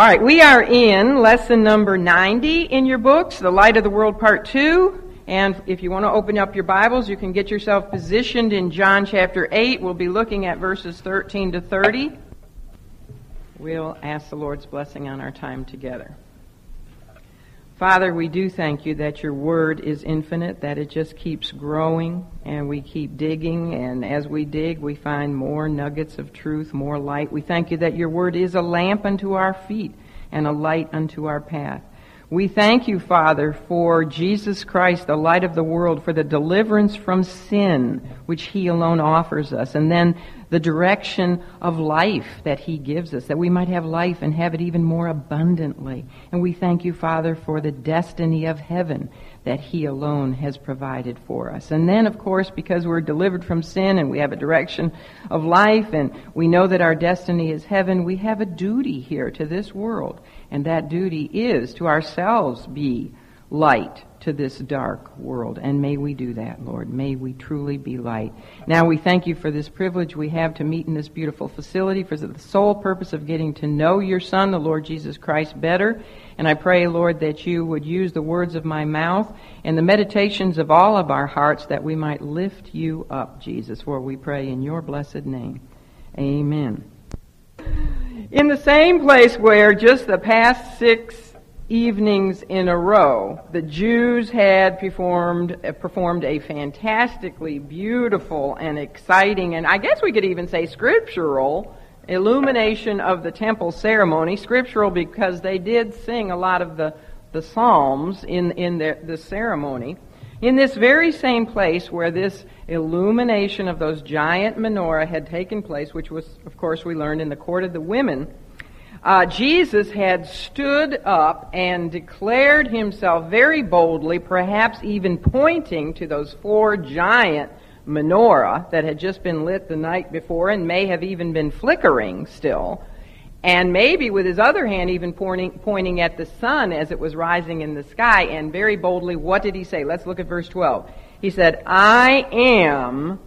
All right, we are in lesson number 90 in your books, The Light of the World Part 2. And if you want to open up your Bibles, you can get yourself positioned in John chapter 8. We'll be looking at verses 13 to 30. We'll ask the Lord's blessing on our time together. Father, we do thank you that your word is infinite, that it just keeps growing, and we keep digging, and as we dig, we find more nuggets of truth, more light. We thank you that your word is a lamp unto our feet and a light unto our path. We thank you, Father, for Jesus Christ, the light of the world, for the deliverance from sin, which He alone offers us, and then the direction of life that He gives us, that we might have life and have it even more abundantly. And we thank you, Father, for the destiny of heaven that He alone has provided for us. And then, of course, because we're delivered from sin and we have a direction of life and we know that our destiny is heaven, we have a duty here to this world. And that duty is to ourselves be light to this dark world. And may we do that, Lord. May we truly be light. Now we thank you for this privilege we have to meet in this beautiful facility for the sole purpose of getting to know your Son, the Lord Jesus Christ, better. And I pray, Lord, that you would use the words of my mouth and the meditations of all of our hearts that we might lift you up, Jesus, for we pray in your blessed name. Amen. In the same place where just the past six evenings in a row, the Jews had performed uh, performed a fantastically beautiful and exciting, and I guess we could even say scriptural illumination of the temple ceremony. Scriptural because they did sing a lot of the the psalms in in the, the ceremony. In this very same place where this illumination of those giant menorah had taken place, which was, of course, we learned in the court of the women, uh, Jesus had stood up and declared himself very boldly, perhaps even pointing to those four giant menorah that had just been lit the night before and may have even been flickering still and maybe with his other hand even pointing, pointing at the sun as it was rising in the sky. And very boldly, what did he say? Let's look at verse 12. He said, I am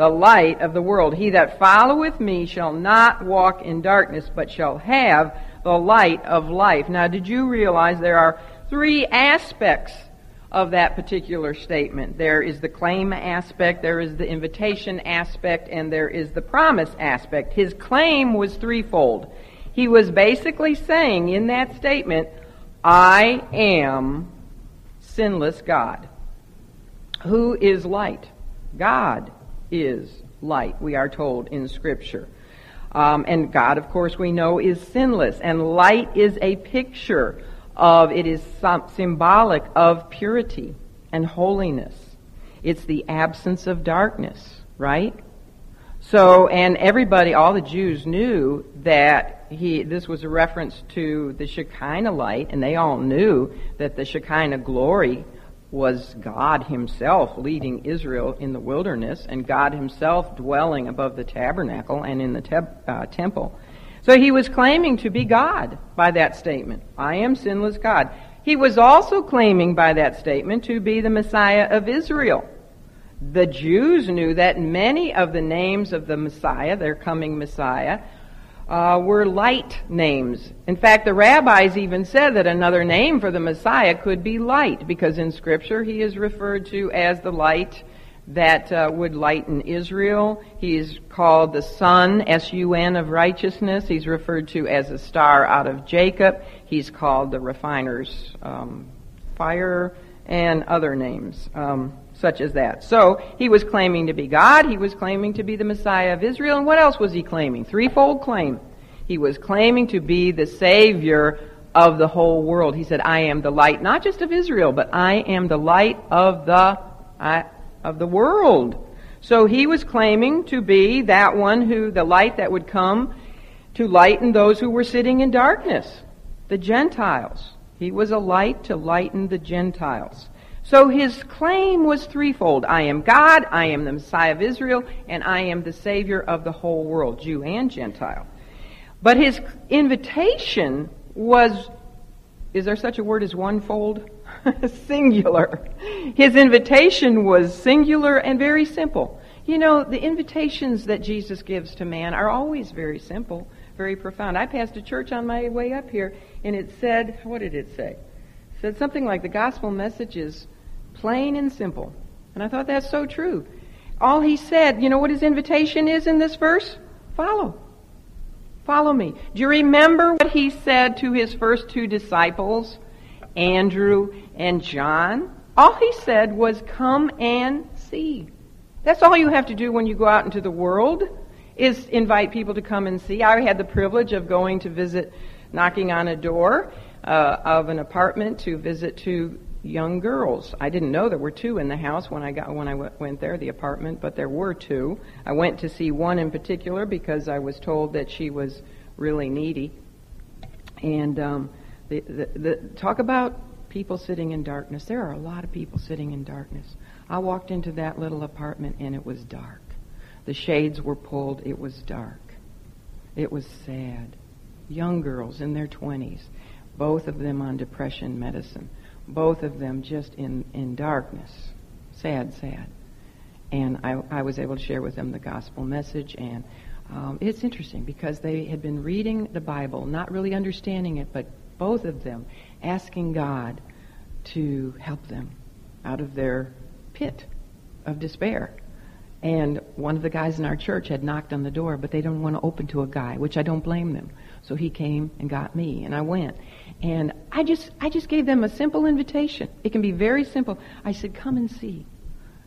the light of the world. He that followeth me shall not walk in darkness, but shall have the light of life. Now, did you realize there are three aspects of that particular statement? There is the claim aspect, there is the invitation aspect, and there is the promise aspect. His claim was threefold. He was basically saying in that statement, I am sinless God. Who is light? God is light, we are told in Scripture. Um, and God, of course, we know is sinless. And light is a picture of, it is symbolic of purity and holiness. It's the absence of darkness, right? So, and everybody, all the Jews knew that he, this was a reference to the Shekinah light, and they all knew that the Shekinah glory was God Himself leading Israel in the wilderness, and God Himself dwelling above the tabernacle and in the te- uh, temple. So he was claiming to be God by that statement. I am sinless God. He was also claiming by that statement to be the Messiah of Israel. The Jews knew that many of the names of the Messiah, their coming Messiah, uh, were light names. In fact, the rabbis even said that another name for the Messiah could be light, because in Scripture he is referred to as the light that uh, would lighten Israel. He is called the Sun, S-U-N, of righteousness. He's referred to as a star out of Jacob. He's called the refiner's um, fire and other names. Um, such as that. So he was claiming to be God, he was claiming to be the Messiah of Israel, and what else was he claiming? Threefold claim. He was claiming to be the Savior of the whole world. He said, I am the light, not just of Israel, but I am the light of the, uh, of the world. So he was claiming to be that one who, the light that would come to lighten those who were sitting in darkness, the Gentiles. He was a light to lighten the Gentiles. So his claim was threefold. I am God, I am the Messiah of Israel, and I am the Savior of the whole world, Jew and Gentile. But his invitation was, is there such a word as onefold? singular. His invitation was singular and very simple. You know, the invitations that Jesus gives to man are always very simple. very profound. I passed a church on my way up here, and it said, what did it say? It said something like the gospel message is plain and simple. And I thought that's so true. All he said, you know what his invitation is in this verse? Follow. Follow me. Do you remember what he said to his first two disciples, Andrew and John? All he said was, Come and see. That's all you have to do when you go out into the world, is invite people to come and see. I had the privilege of going to visit, knocking on a door uh, of an apartment to visit two young girls. I didn't know there were two in the house when I got when I w- went there, the apartment, but there were two. I went to see one in particular because I was told that she was really needy. And um, the, the, the, talk about people sitting in darkness. There are a lot of people sitting in darkness. I walked into that little apartment and it was dark. The shades were pulled. It was dark. It was sad. Young girls in their 20s, both of them on depression medicine both of them just in, in darkness. Sad, sad. And I, I was able to share with them the gospel message. And um, it's interesting because they had been reading the Bible, not really understanding it, but both of them asking God to help them out of their pit of despair. And one of the guys in our church had knocked on the door, but they didn't want to open to a guy, which I don't blame them. So he came and got me, and I went. And I just, I just gave them a simple invitation. It can be very simple. I said, come and see.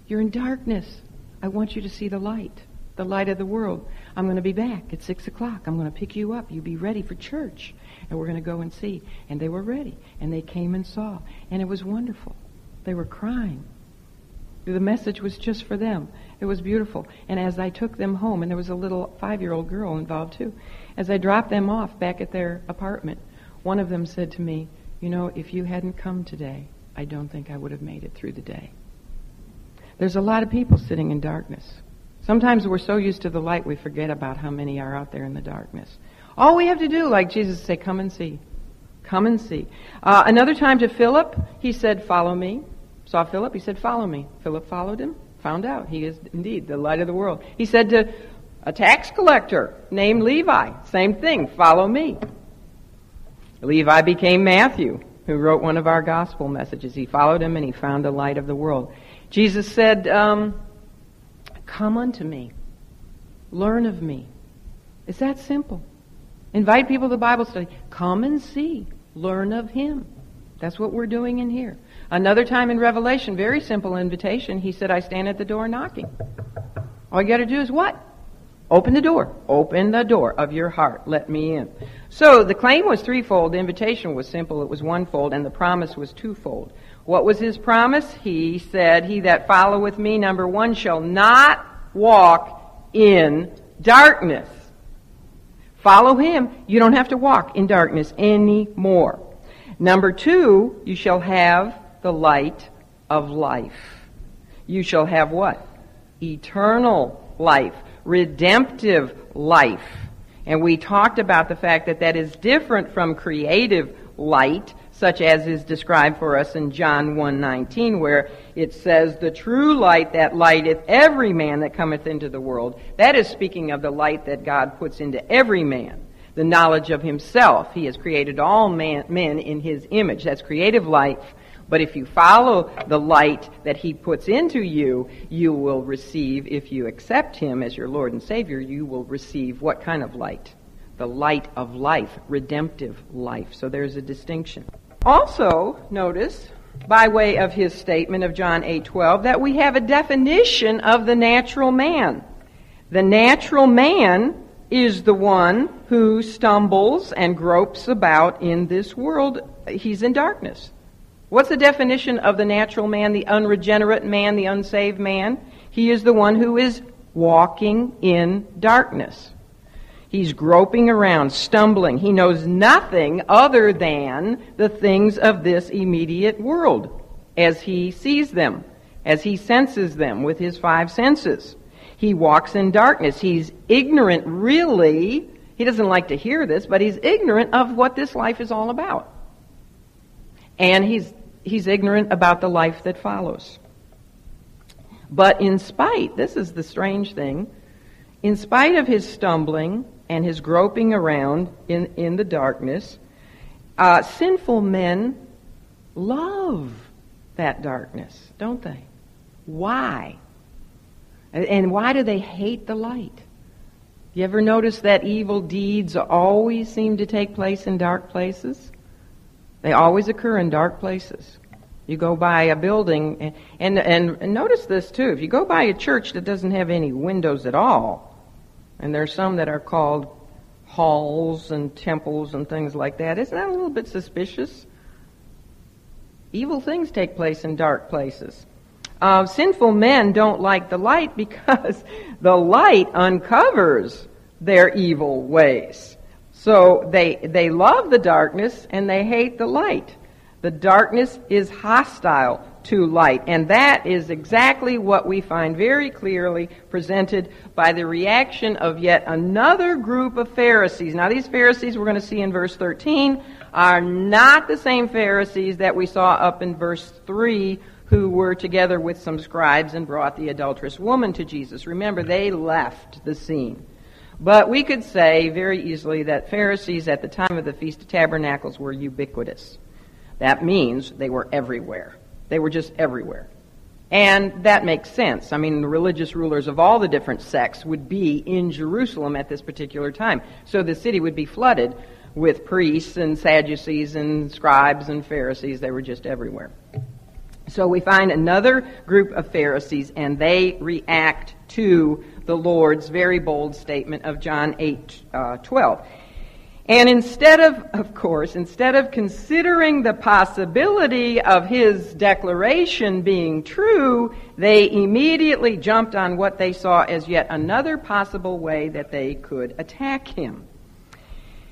You're in darkness. I want you to see the light, the light of the world. I'm going to be back at 6 o'clock. I'm going to pick you up. You be ready for church. And we're going to go and see. And they were ready. And they came and saw. And it was wonderful. They were crying. The message was just for them. It was beautiful. And as I took them home, and there was a little five year old girl involved too, as I dropped them off back at their apartment, one of them said to me, You know, if you hadn't come today, I don't think I would have made it through the day. There's a lot of people sitting in darkness. Sometimes we're so used to the light we forget about how many are out there in the darkness. All we have to do, like Jesus say, come and see. Come and see. Uh, another time to Philip, he said, Follow me. Saw Philip, he said, Follow me. Philip followed him, found out he is indeed the light of the world. He said to a tax collector named Levi, same thing, follow me. Levi became Matthew, who wrote one of our gospel messages. He followed him and he found the light of the world. Jesus said, um, Come unto me, learn of me. It's that simple. Invite people to Bible study. Come and see, learn of him. That's what we're doing in here. Another time in Revelation, very simple invitation. He said, I stand at the door knocking. All you got to do is what? Open the door. Open the door of your heart. Let me in. So the claim was threefold. The invitation was simple. It was onefold. And the promise was twofold. What was his promise? He said, He that followeth me, number one, shall not walk in darkness. Follow him. You don't have to walk in darkness anymore. Number two, you shall have the light of life. You shall have what? Eternal life redemptive life. And we talked about the fact that that is different from creative light, such as is described for us in John 1:19 where it says the true light that lighteth every man that cometh into the world. That is speaking of the light that God puts into every man. The knowledge of himself. He has created all man, men in his image. That's creative life. But if you follow the light that He puts into you, you will receive, if you accept Him as your Lord and Savior, you will receive what kind of light? The light of life, redemptive life. So there's a distinction. Also, notice, by way of his statement of John 8:12, that we have a definition of the natural man. The natural man is the one who stumbles and gropes about in this world. He's in darkness. What's the definition of the natural man, the unregenerate man, the unsaved man? He is the one who is walking in darkness. He's groping around, stumbling. He knows nothing other than the things of this immediate world as he sees them, as he senses them with his five senses. He walks in darkness. He's ignorant, really. He doesn't like to hear this, but he's ignorant of what this life is all about. And he's he's ignorant about the life that follows. But in spite, this is the strange thing, in spite of his stumbling and his groping around in, in the darkness. Uh, sinful men love that darkness, don't they? Why? And why do they hate the light? You ever notice that evil deeds always seem to take place in dark places? They always occur in dark places. You go by a building, and, and, and notice this too. If you go by a church that doesn't have any windows at all, and there's some that are called halls and temples and things like that, isn't that a little bit suspicious? Evil things take place in dark places. Uh, sinful men don't like the light because the light uncovers their evil ways. So they, they love the darkness and they hate the light. The darkness is hostile to light. And that is exactly what we find very clearly presented by the reaction of yet another group of Pharisees. Now, these Pharisees we're going to see in verse 13 are not the same Pharisees that we saw up in verse 3 who were together with some scribes and brought the adulterous woman to Jesus. Remember, they left the scene. But we could say very easily that Pharisees at the time of the Feast of Tabernacles were ubiquitous. That means they were everywhere. They were just everywhere. And that makes sense. I mean, the religious rulers of all the different sects would be in Jerusalem at this particular time. So the city would be flooded with priests and Sadducees and scribes and Pharisees. They were just everywhere. So we find another group of Pharisees, and they react to the Lord's very bold statement of John 8 uh, 12. And instead of, of course, instead of considering the possibility of his declaration being true, they immediately jumped on what they saw as yet another possible way that they could attack him.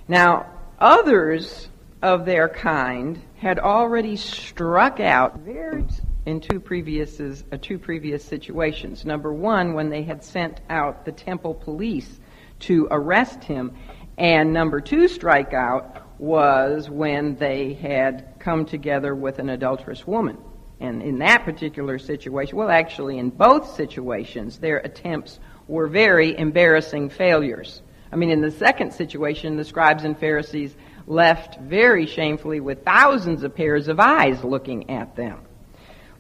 Now, others of their kind had already struck out very in two previous uh, two previous situations. Number one, when they had sent out the temple police to arrest him, and number two strikeout was when they had come together with an adulterous woman. And in that particular situation, well, actually, in both situations, their attempts were very embarrassing failures. I mean, in the second situation, the scribes and Pharisees left very shamefully with thousands of pairs of eyes looking at them.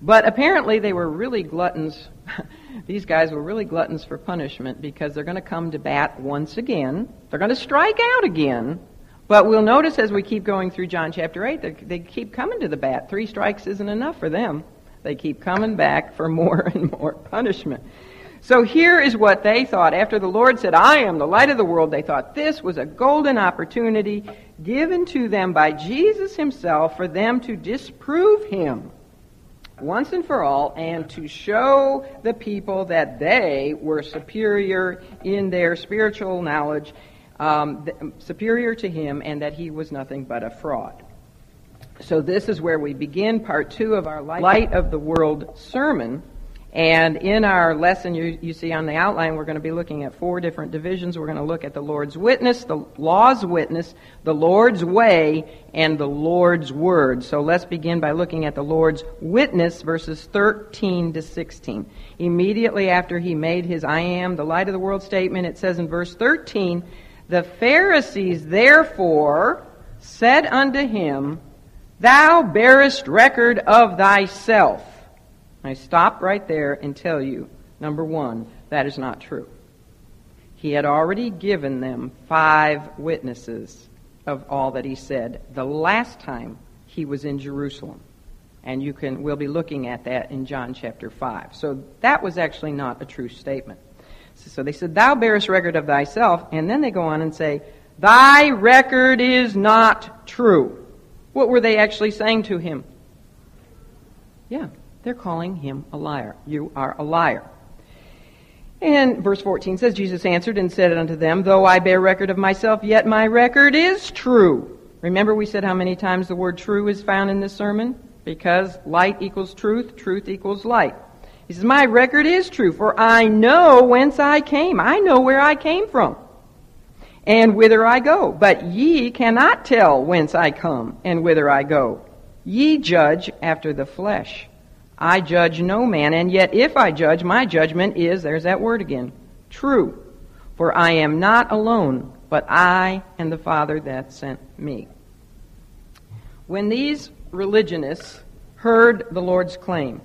But apparently, they were really gluttons. These guys were really gluttons for punishment because they're going to come to bat once again. They're going to strike out again. But we'll notice as we keep going through John chapter 8, they, they keep coming to the bat. Three strikes isn't enough for them. They keep coming back for more and more punishment. So here is what they thought. After the Lord said, I am the light of the world, they thought this was a golden opportunity given to them by Jesus himself for them to disprove him once and for all and to show the people that they were superior in their spiritual knowledge, um, superior to him, and that he was nothing but a fraud. So, this is where we begin part two of our Light of the World sermon. And in our lesson, you, you see on the outline, we're going to be looking at four different divisions. We're going to look at the Lord's witness, the law's witness, the Lord's way, and the Lord's word. So let's begin by looking at the Lord's witness, verses 13 to 16. Immediately after he made his I am the light of the world statement, it says in verse 13, The Pharisees therefore said unto him, Thou bearest record of thyself I stop right there and tell you, number one, that is not true. He had already given them five witnesses of all that he said the last time he was in Jerusalem. And you can we'll be looking at that in John chapter 5. So that was actually not a true statement. So they said, Thou bearest record of thyself, and then they go on and say, Thy record is not true. What were they actually saying to him? Yeah, they're calling him a liar. You are a liar. And verse 14 says, Jesus answered and said unto them, Though I bear record of myself, yet my record is true. Remember we said how many times the word true is found in this sermon? Because light equals truth, truth equals light. He says, My record is true, for I know whence I came. I know where I came from and whither I go. But ye cannot tell whence I come and whither I go. Ye judge after the flesh. I judge no man, and yet if I judge, my judgment is, there's that word again, true. For I am not alone, but I and the Father that sent me. When these religionists heard the Lord's claim,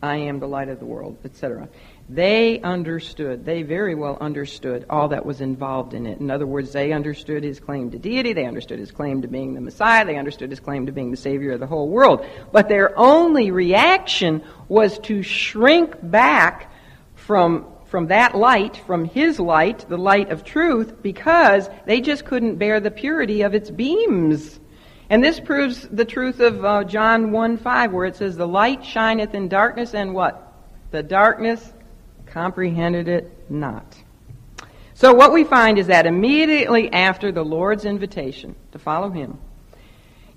I am the light of the world, etc., they understood, they very well understood all that was involved in it. In other words, they understood his claim to deity, they understood his claim to being the Messiah, they understood his claim to being the Savior of the whole world. But their only reaction was to shrink back from, from that light, from his light, the light of truth, because they just couldn't bear the purity of its beams. And this proves the truth of uh, John 1 5, where it says, The light shineth in darkness, and what? The darkness comprehended it not. So what we find is that immediately after the Lord's invitation to follow him,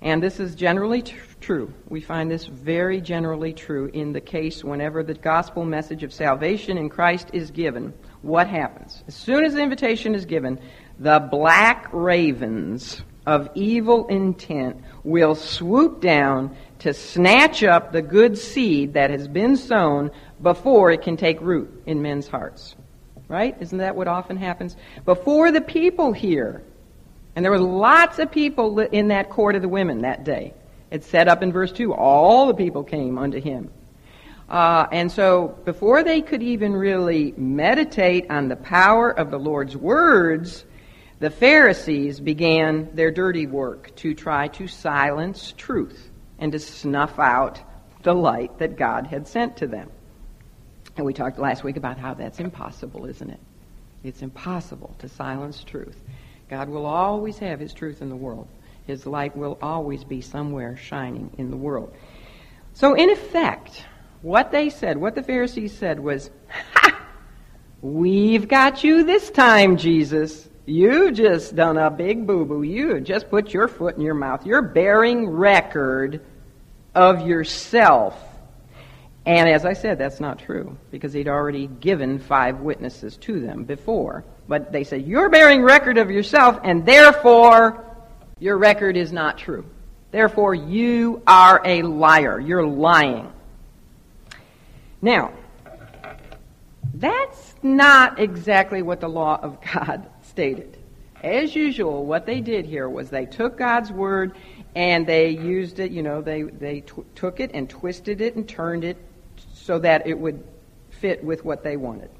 and this is generally t- true, we find this very generally true in the case whenever the gospel message of salvation in Christ is given, what happens? As soon as the invitation is given, the black ravens of evil intent will swoop down to snatch up the good seed that has been sown before it can take root in men's hearts. Right? Isn't that what often happens? Before the people hear, and there was lots of people in that court of the women that day. It's set up in verse 2. All the people came unto him. Uh, and so, before they could even really meditate on the power of the Lord's words, the Pharisees began their dirty work to try to silence truth and to snuff out the light that God had sent to them. And we talked last week about how that's impossible, isn't it? It's impossible to silence truth. God will always have His truth in the world. His light will always be somewhere shining in the world. So, in effect, what they said, what the Pharisees said was, Ha! We've got you this time, Jesus. You just done a big boo boo. You just put your foot in your mouth. You're bearing record of yourself and as I said, that's not true because he'd already given five witnesses to them before. But they said, You're bearing record of yourself, and therefore your record is not true. Therefore, you are a liar. You're lying. Now, that's not exactly what the law of God stated. As usual, what they did here was they took God's word and they used it, you know, they, they t- took it and twisted it and turned it so that it would fit with what they wanted.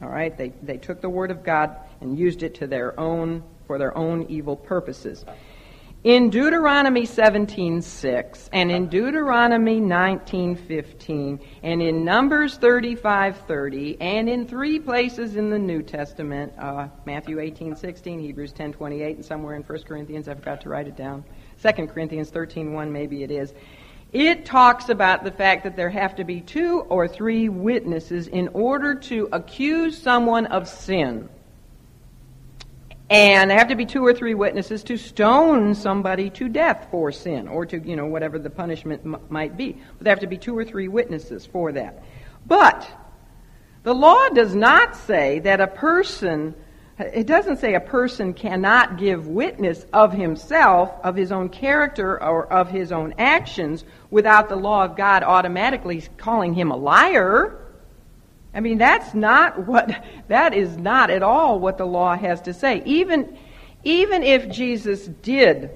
All right? They, they took the Word of God and used it to their own, for their own evil purposes. In Deuteronomy 17:6 and in Deuteronomy 19:15 and in Numbers 35:30 and in three places in the New Testament, uh, Matthew 18:16, Hebrews 10:28, and somewhere in 1 Corinthians, I forgot to write it down. 2 Corinthians 13:1, maybe it is. It talks about the fact that there have to be two or three witnesses in order to accuse someone of sin. And there have to be two or three witnesses to stone somebody to death for sin, or to, you know, whatever the punishment m- might be. But there have to be two or three witnesses for that. But the law does not say that a person it doesn't say a person cannot give witness of himself, of his own character, or of his own actions without the law of God automatically calling him a liar. I mean, that's not what, that is not at all what the law has to say. Even, even if Jesus did,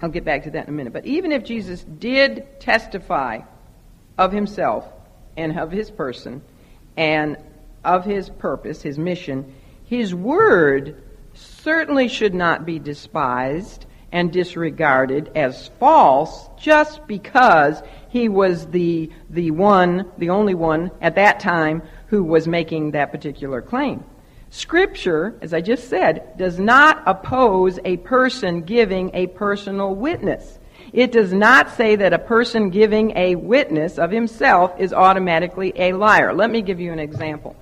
I'll get back to that in a minute, but even if Jesus did testify of himself and of his person and of his purpose, his mission, his word certainly should not be despised and disregarded as false just because he was the, the one, the only one at that time who was making that particular claim. Scripture, as I just said, does not oppose a person giving a personal witness. It does not say that a person giving a witness of himself is automatically a liar. Let me give you an example.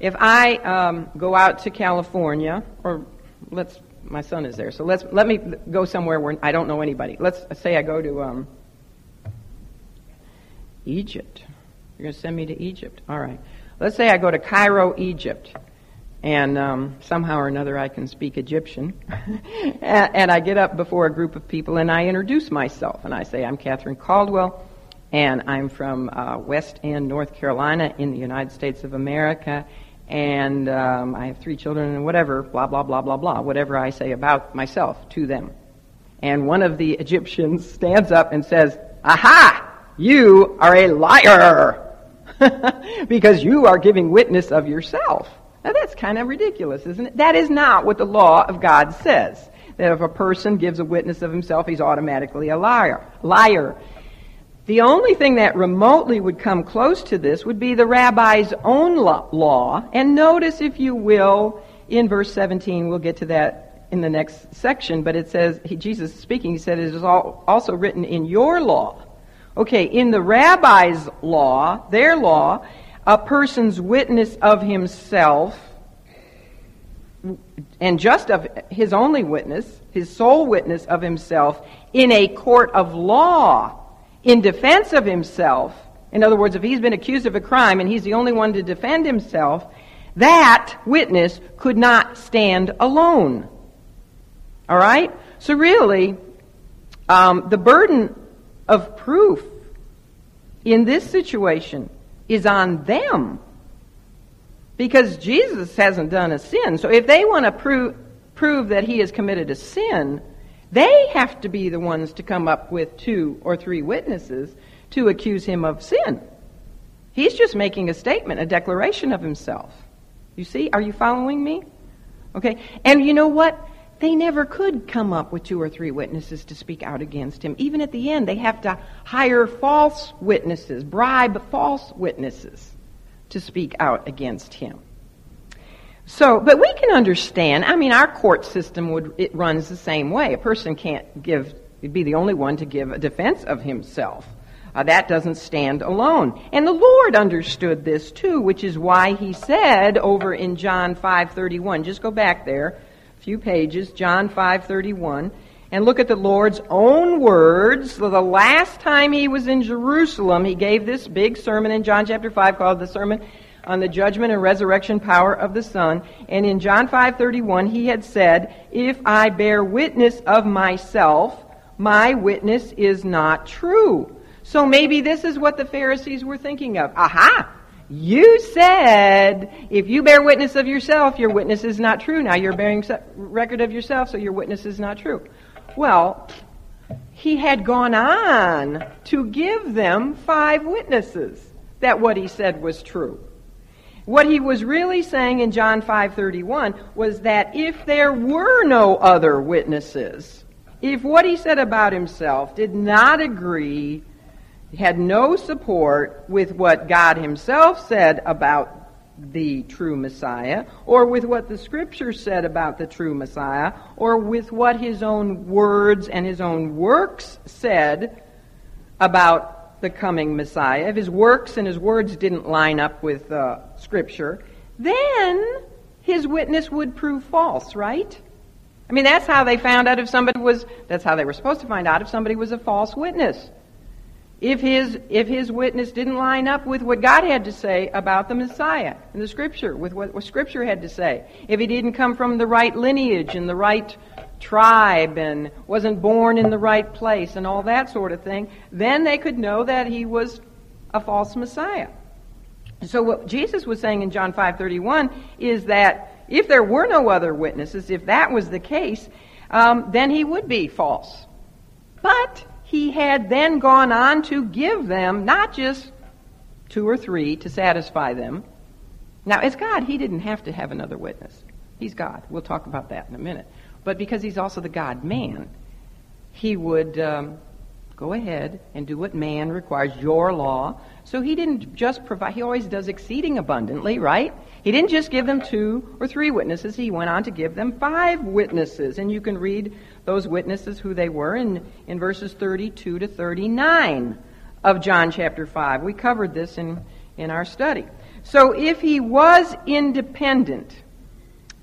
If I um, go out to California, or let's, my son is there, so let's let me go somewhere where I don't know anybody. Let's say I go to um, Egypt. You're going to send me to Egypt, all right. Let's say I go to Cairo, Egypt, and um, somehow or another I can speak Egyptian, and, and I get up before a group of people and I introduce myself, and I say I'm Catherine Caldwell and I'm from uh, West End, North Carolina, in the United States of America, and um, I have three children, and whatever, blah, blah, blah, blah, blah, whatever I say about myself to them. And one of the Egyptians stands up and says, Aha! You are a liar! because you are giving witness of yourself. Now that's kind of ridiculous, isn't it? That is not what the law of God says. That if a person gives a witness of himself, he's automatically a liar. Liar. The only thing that remotely would come close to this would be the rabbi's own law. And notice, if you will, in verse 17, we'll get to that in the next section, but it says, he, Jesus speaking, he said, it is also written in your law. Okay, in the rabbi's law, their law, a person's witness of himself, and just of his only witness, his sole witness of himself, in a court of law, in defense of himself, in other words, if he's been accused of a crime and he's the only one to defend himself, that witness could not stand alone. All right? So, really, um, the burden of proof in this situation is on them. Because Jesus hasn't done a sin. So if they want to prove, prove that he has committed a sin, they have to be the ones to come up with two or three witnesses to accuse him of sin. He's just making a statement, a declaration of himself. You see? Are you following me? Okay. And you know what? They never could come up with two or three witnesses to speak out against him. Even at the end, they have to hire false witnesses, bribe false witnesses to speak out against him. So, but we can understand. I mean, our court system would it runs the same way. A person can't give be the only one to give a defense of himself. Uh, that doesn't stand alone. And the Lord understood this too, which is why he said over in John 5:31. Just go back there a few pages, John 5:31, and look at the Lord's own words. The last time he was in Jerusalem, he gave this big sermon in John chapter 5 called the Sermon on the judgment and resurrection power of the Son. And in John 5:31 he had said, "If I bear witness of myself, my witness is not true." So maybe this is what the Pharisees were thinking of. Aha! You said if you bear witness of yourself, your witness is not true. Now you're bearing record of yourself, so your witness is not true. Well, he had gone on to give them five witnesses that what he said was true. What he was really saying in John 5:31 was that if there were no other witnesses, if what he said about himself did not agree, had no support with what God himself said about the true Messiah, or with what the Scripture said about the true Messiah, or with what his own words and his own works said about the coming Messiah, if his works and his words didn't line up with uh, Scripture, then his witness would prove false, right? I mean, that's how they found out if somebody was, that's how they were supposed to find out if somebody was a false witness. If his, if his witness didn't line up with what God had to say about the Messiah in the Scripture, with what, what Scripture had to say, if he didn't come from the right lineage and the right tribe and wasn't born in the right place and all that sort of thing, then they could know that he was a false Messiah. So what Jesus was saying in John 5:31 is that if there were no other witnesses, if that was the case, um, then he would be false. But he had then gone on to give them not just two or three to satisfy them. Now, as God, he didn't have to have another witness. He's God. We'll talk about that in a minute. But because he's also the God man, he would um, go ahead and do what man requires, your law. So he didn't just provide, he always does exceeding abundantly, right? He didn't just give them two or three witnesses, he went on to give them five witnesses. And you can read those witnesses who they were in, in verses 32 to 39 of John chapter 5. We covered this in, in our study. So if he was independent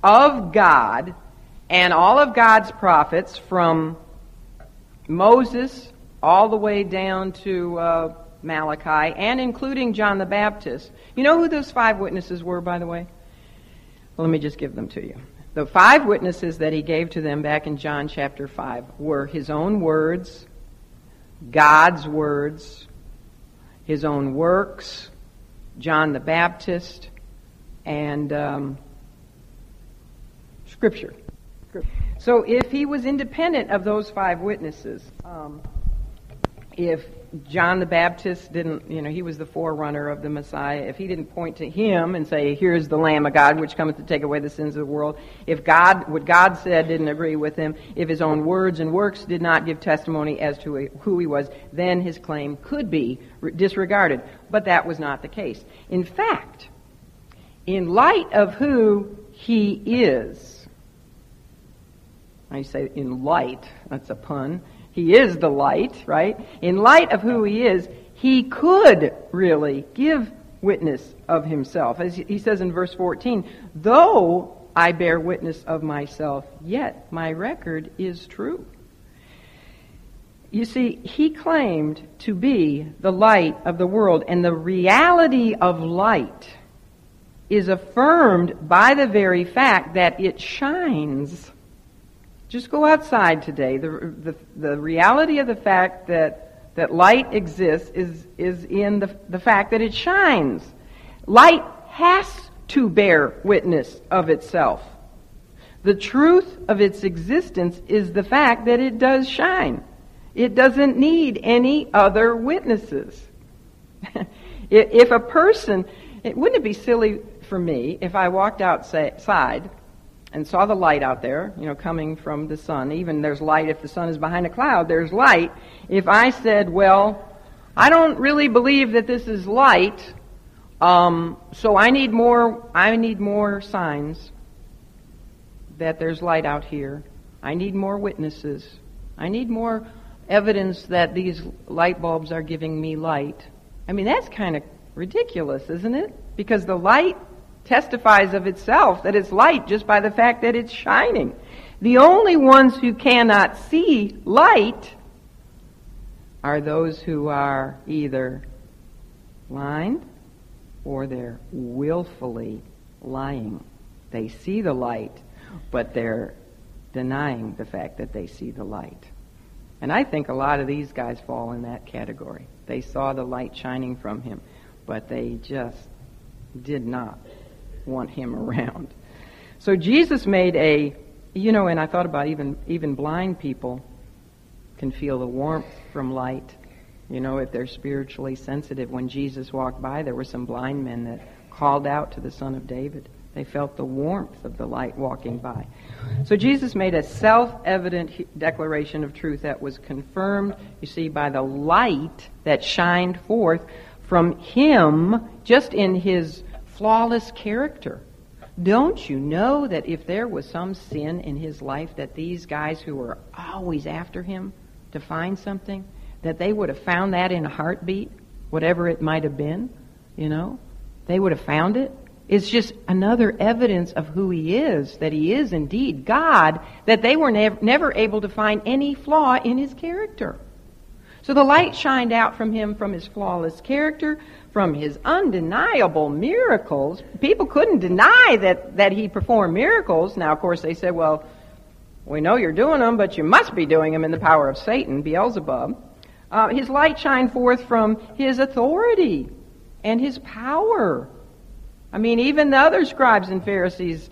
of God, and all of God's prophets from Moses all the way down to uh, Malachi, and including John the Baptist. You know who those five witnesses were, by the way? Well, let me just give them to you. The five witnesses that he gave to them back in John chapter 5 were his own words, God's words, his own works, John the Baptist, and um, Scripture. So if he was independent of those five witnesses, um, if John the Baptist didn't, you know, he was the forerunner of the Messiah. If he didn't point to him and say, "Here's the Lamb of God, which cometh to take away the sins of the world," if God, what God said, didn't agree with him, if his own words and works did not give testimony as to who he was, then his claim could be disregarded. But that was not the case. In fact, in light of who he is, I say in light, that's a pun. He is the light, right? In light of who he is, he could really give witness of himself. As he says in verse 14, though I bear witness of myself, yet my record is true. You see, he claimed to be the light of the world, and the reality of light is affirmed by the very fact that it shines just go outside today. The, the, the reality of the fact that, that light exists is, is in the, the fact that it shines. Light has to bear witness of itself. The truth of its existence is the fact that it does shine. It doesn't need any other witnesses. if a person, it, wouldn't it be silly for me if I walked outside and saw the light out there, you know, coming from the sun. Even there's light if the sun is behind a cloud, there's light. If I said, well, I don't really believe that this is light, um, so I need more, I need more signs that there's light out here. I need more witnesses. I need more evidence that these light bulbs are giving me light. I mean, that's kind of ridiculous, isn't it? Because the light testifies of itself that it's light just by the fact that it's shining. The only ones who cannot see light are those who are either blind or they're willfully lying. They see the light, but they're denying the fact that they see the light. And I think a lot of these guys fall in that category. They saw the light shining from him, but they just did not want him around. So Jesus made a, you know, and I thought about even even blind people can feel the warmth from light. You know, if they're spiritually sensitive. When Jesus walked by, there were some blind men that called out to the Son of David. They felt the warmth of the light walking by. So Jesus made a self-evident declaration of truth that was confirmed, you see, by the light that shined forth from him just in his flawless character. Don't you know that if there was some sin in his life that these guys who were always after him to find something, that they would have found that in a heartbeat, whatever it might have been, you know? They would have found it. It's just another evidence of who he is, that he is indeed God, that they were nev- never able to find any flaw in his character. So the light shined out from him from his flawless character, from his undeniable miracles. People couldn't deny that, that he performed miracles. Now, of course, they said, well, we know you're doing them, but you must be doing them in the power of Satan, Beelzebub. Uh, his light shined forth from his authority and his power. I mean, even the other scribes and Pharisees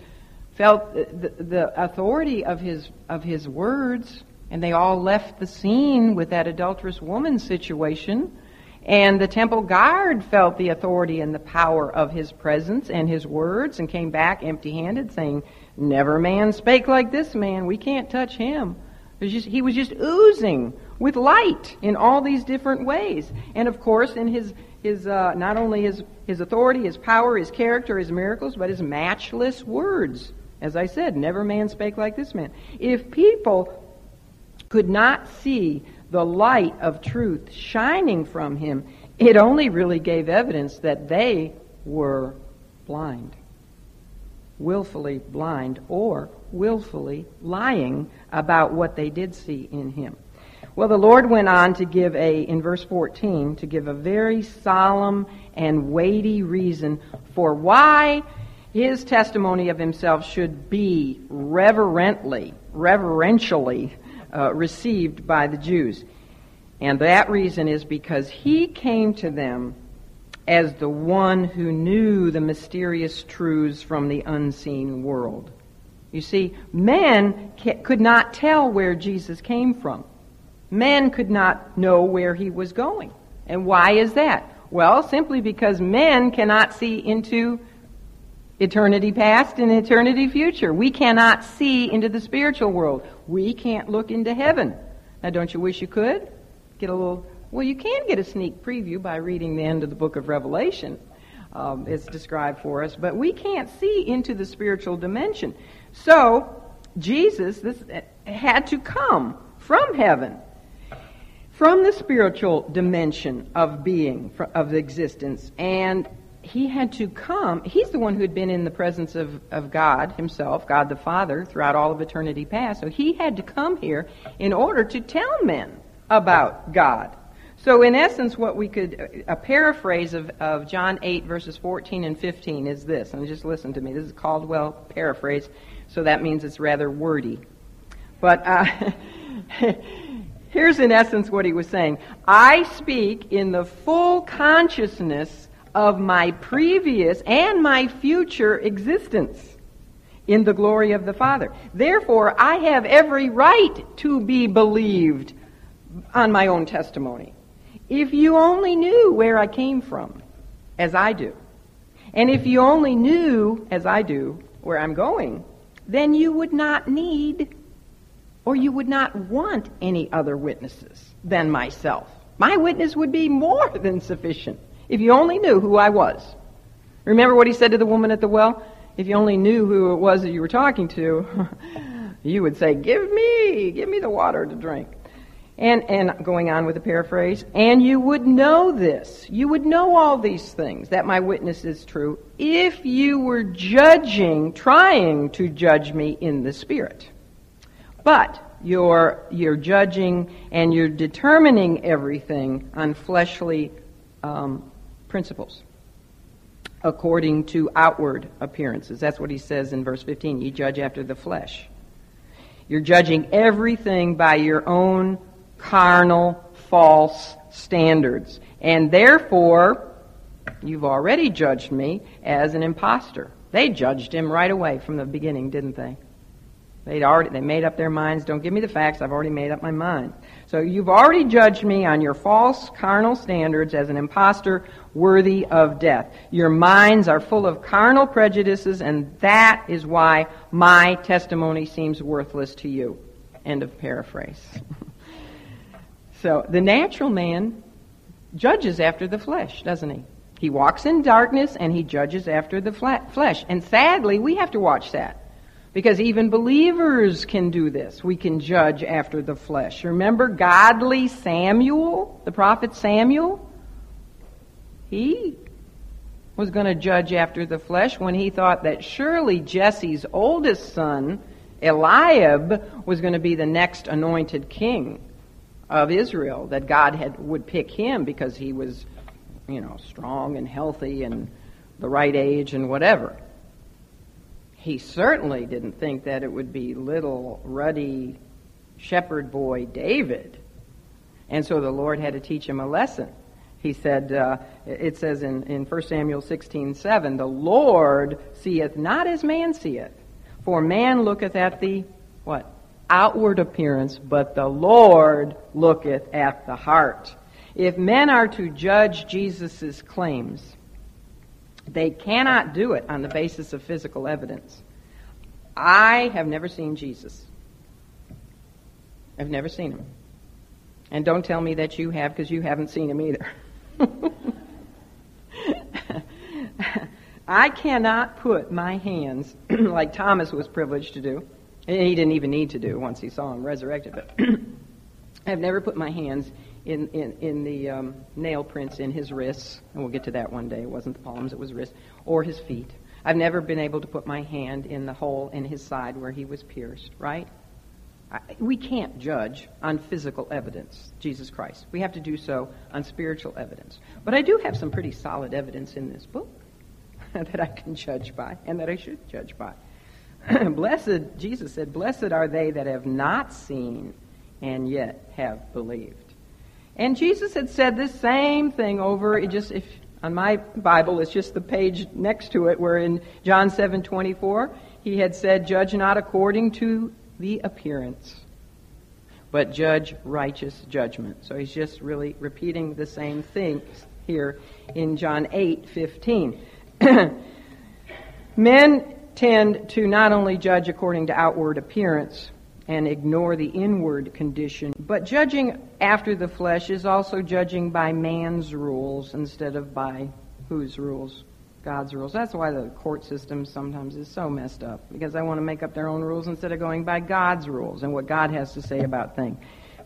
felt the, the authority of his, of his words, and they all left the scene with that adulterous woman situation. And the temple guard felt the authority and the power of his presence and his words and came back empty handed saying, Never man spake like this man. We can't touch him. Was just, he was just oozing with light in all these different ways. And of course, in his, his uh, not only his, his authority, his power, his character, his miracles, but his matchless words. As I said, never man spake like this man. If people could not see the light of truth shining from him, it only really gave evidence that they were blind. Willfully blind or willfully lying about what they did see in him. Well, the Lord went on to give a, in verse 14, to give a very solemn and weighty reason for why his testimony of himself should be reverently, reverentially uh, received by the Jews. And that reason is because he came to them as the one who knew the mysterious truths from the unseen world. You see, men could not tell where Jesus came from. Men could not know where he was going. And why is that? Well, simply because men cannot see into eternity past and eternity future. We cannot see into the spiritual world. We can't look into heaven. Now, don't you wish you could? Get a little, well, you can get a sneak preview by reading the end of the book of Revelation. Um, it's described for us, but we can't see into the spiritual dimension. So, Jesus this, had to come from heaven, from the spiritual dimension of being, of existence, and he had to come. He's the one who had been in the presence of, of God himself, God the Father, throughout all of eternity past. So he had to come here in order to tell men about God. So, in essence, what we could, a paraphrase of, of John 8, verses 14 and 15 is this. And just listen to me. This is Caldwell paraphrase, so that means it's rather wordy. But uh, here's in essence what he was saying I speak in the full consciousness of my previous and my future existence in the glory of the Father. Therefore, I have every right to be believed on my own testimony. If you only knew where I came from, as I do, and if you only knew, as I do, where I'm going, then you would not need or you would not want any other witnesses than myself. My witness would be more than sufficient. If you only knew who I was. Remember what he said to the woman at the well? If you only knew who it was that you were talking to, you would say, Give me, give me the water to drink. And, and going on with the paraphrase, and you would know this. You would know all these things, that my witness is true, if you were judging, trying to judge me in the Spirit. But you're, you're judging and you're determining everything on fleshly um, principles according to outward appearances. That's what he says in verse 15. You judge after the flesh. You're judging everything by your own carnal, false standards. And therefore, you've already judged me as an impostor. They judged him right away from the beginning, didn't they? They'd already, they made up their minds. Don't give me the facts. I've already made up my mind. So you've already judged me on your false carnal standards as an impostor worthy of death. Your minds are full of carnal prejudices, and that is why my testimony seems worthless to you. End of paraphrase. so the natural man judges after the flesh, doesn't he? He walks in darkness and he judges after the flesh. And sadly, we have to watch that. Because even believers can do this. We can judge after the flesh. Remember godly Samuel, the prophet Samuel? He was going to judge after the flesh when he thought that surely Jesse's oldest son, Eliab, was going to be the next anointed king of Israel, that God had, would pick him because he was, you know, strong and healthy and the right age and whatever he certainly didn't think that it would be little ruddy shepherd boy David. And so the Lord had to teach him a lesson. He said, uh, it says in, in 1 Samuel 16, 7, the Lord seeth not as man seeth. For man looketh at the, what? Outward appearance, but the Lord looketh at the heart. If men are to judge Jesus' claims, they cannot do it on the basis of physical evidence. I have never seen Jesus. I've never seen him. And don't tell me that you have because you haven't seen him either. I cannot put my hands, like Thomas was privileged to do, and he didn't even need to do once he saw him resurrected, but I've never put my hands in, in, in the um, nail prints in his wrists, and we'll get to that one day. It wasn't the palms, it was wrists, or his feet. I've never been able to put my hand in the hole in his side where he was pierced, right? I, we can't judge on physical evidence, Jesus Christ. We have to do so on spiritual evidence. But I do have some pretty solid evidence in this book that I can judge by and that I should judge by. blessed, Jesus said, Blessed are they that have not seen and yet have believed. And Jesus had said this same thing over it just if On my Bible, it's just the page next to it where in John 7 24, he had said, Judge not according to the appearance, but judge righteous judgment. So he's just really repeating the same thing here in John 8 15. Men tend to not only judge according to outward appearance and ignore the inward condition, but judging after the flesh is also judging by man's rules instead of by whose rules? God's rules. That's why the court system sometimes is so messed up, because they want to make up their own rules instead of going by God's rules and what God has to say about thing,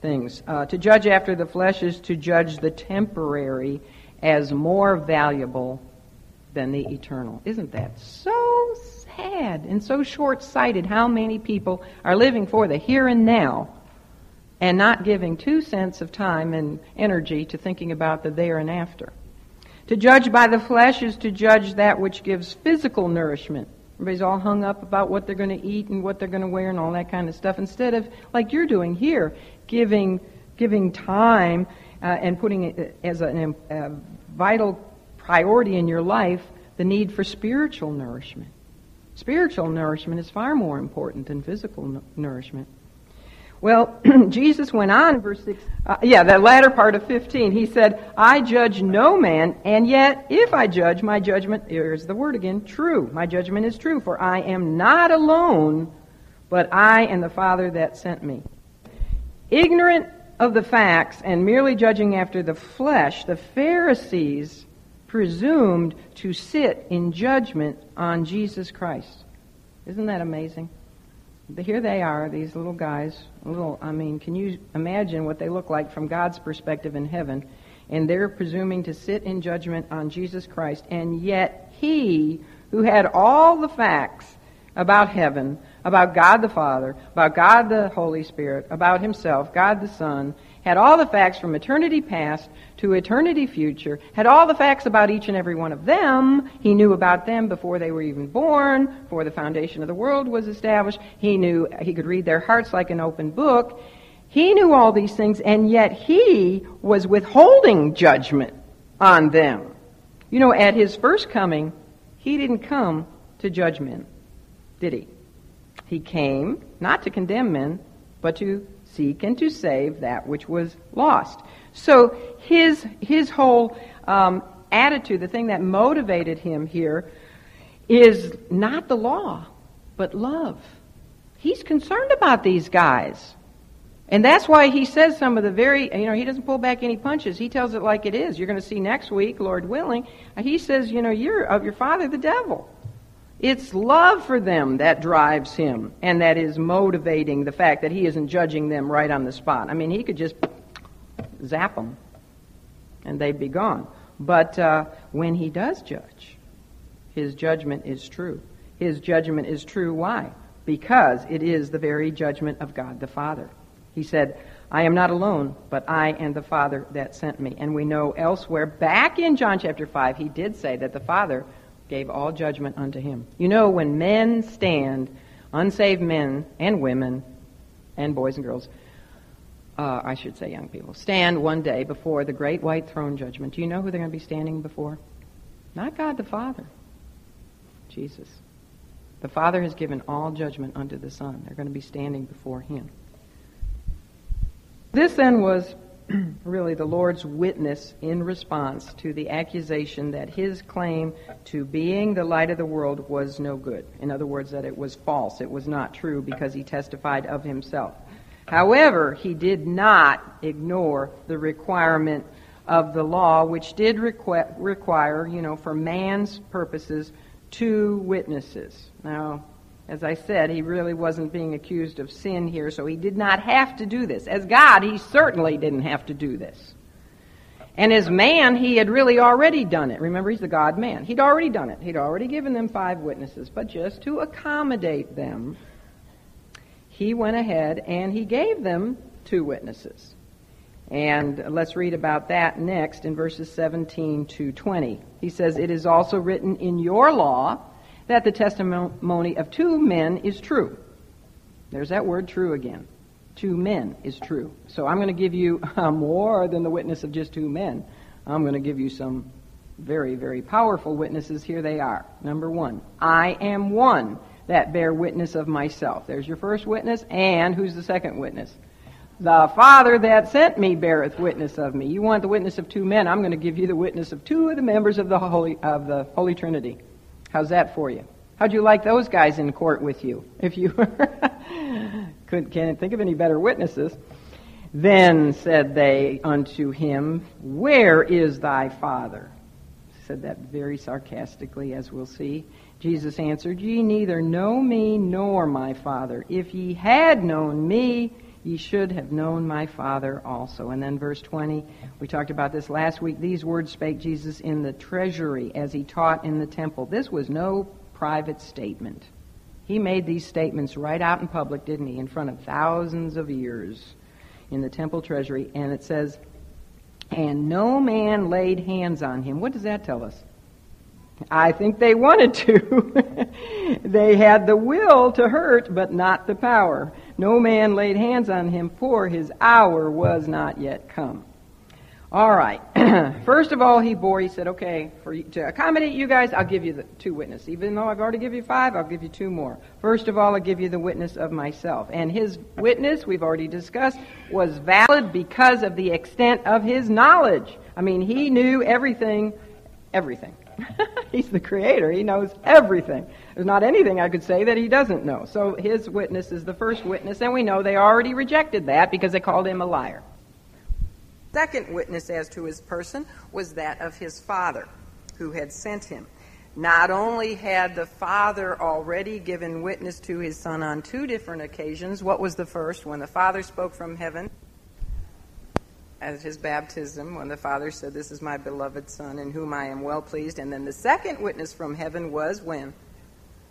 things. Uh, to judge after the flesh is to judge the temporary as more valuable than the eternal. Isn't that so sad and so short sighted how many people are living for the here and now and not giving two cents of time and energy to thinking about the there and after? To judge by the flesh is to judge that which gives physical nourishment. Everybody's all hung up about what they're going to eat and what they're going to wear and all that kind of stuff instead of, like you're doing here, giving, giving time uh, and putting it as a, a vital priority in your life the need for spiritual nourishment. Spiritual nourishment is far more important than physical nourishment. Well, Jesus went on, verse 6, uh, yeah, that latter part of 15. He said, I judge no man, and yet if I judge, my judgment, here's the word again, true. My judgment is true, for I am not alone, but I and the Father that sent me. Ignorant of the facts and merely judging after the flesh, the Pharisees presumed to sit in judgment on Jesus Christ. Isn't that amazing? Here they are, these little guys. Little, I mean, can you imagine what they look like from God's perspective in heaven? And they're presuming to sit in judgment on Jesus Christ, and yet He, who had all the facts about heaven, about God the Father, about God the Holy Spirit, about Himself, God the Son, had all the facts from eternity past to eternity future, had all the facts about each and every one of them. He knew about them before they were even born, before the foundation of the world was established. He knew he could read their hearts like an open book. He knew all these things, and yet he was withholding judgment on them. You know, at his first coming, he didn't come to judge men, did he? He came not to condemn men, but to seek and to save that which was lost. So his, his whole um, attitude, the thing that motivated him here, is not the law, but love. He's concerned about these guys. And that's why he says some of the very, you know, he doesn't pull back any punches. He tells it like it is. You're going to see next week, Lord willing. He says, you know, you're of your father, the devil. It's love for them that drives him and that is motivating the fact that he isn't judging them right on the spot. I mean, he could just zap them and they'd be gone. But uh, when he does judge, his judgment is true. His judgment is true. Why? Because it is the very judgment of God the Father. He said, I am not alone, but I and the Father that sent me. And we know elsewhere, back in John chapter 5, he did say that the Father gave all judgment unto him. You know, when men stand, unsaved men and women and boys and girls, uh, I should say young people, stand one day before the great white throne judgment, do you know who they're going to be standing before? Not God the Father, Jesus. The Father has given all judgment unto the Son. They're going to be standing before Him. This then was really the Lord's witness in response to the accusation that his claim to being the light of the world was no good. In other words, that it was false, it was not true because he testified of himself. However, he did not ignore the requirement of the law, which did requ- require, you know, for man's purposes, two witnesses. Now, as I said, he really wasn't being accused of sin here, so he did not have to do this. As God, he certainly didn't have to do this. And as man, he had really already done it. Remember, he's the God man. He'd already done it. He'd already given them five witnesses. But just to accommodate them, he went ahead and he gave them two witnesses. And let's read about that next in verses 17 to 20. He says, It is also written in your law that the testimony of two men is true. There's that word true again. Two men is true. So I'm going to give you uh, more than the witness of just two men. I'm going to give you some very, very powerful witnesses. Here they are. Number one, I am one that bear witness of myself. There's your first witness. And who's the second witness? The Father that sent me beareth witness of me. You want the witness of two men? I'm going to give you the witness of two of the members of the Holy, of the Holy Trinity. How's that for you? How'd you like those guys in court with you? If you couldn't can't think of any better witnesses. Then said they unto him, Where is thy father? Said that very sarcastically, as we'll see. Jesus answered, Ye neither know me nor my father. If ye had known me, ye should have known my Father also. And then verse 20, we talked about this last week. These words spake Jesus in the treasury as he taught in the temple. This was no private statement. He made these statements right out in public, didn't he, in front of thousands of ears in the temple treasury. And it says, and no man laid hands on him. What does that tell us? I think they wanted to. they had the will to hurt, but not the power. No man laid hands on him, for his hour was not yet come. All right. First of all, he bore. He said, "Okay, for to accommodate you guys, I'll give you the two witnesses. Even though I've already given you five, I'll give you two more. First of all, I'll give you the witness of myself. And his witness, we've already discussed, was valid because of the extent of his knowledge. I mean, he knew everything, everything. He's the creator. He knows everything. There's not anything I could say that he doesn't know. So his witness is the first witness, and we know they already rejected that because they called him a liar. Second witness as to his person was that of his father, who had sent him. Not only had the father already given witness to his son on two different occasions, what was the first? When the father spoke from heaven, at his baptism when the Father said, This is my beloved Son in whom I am well pleased. And then the second witness from heaven was when?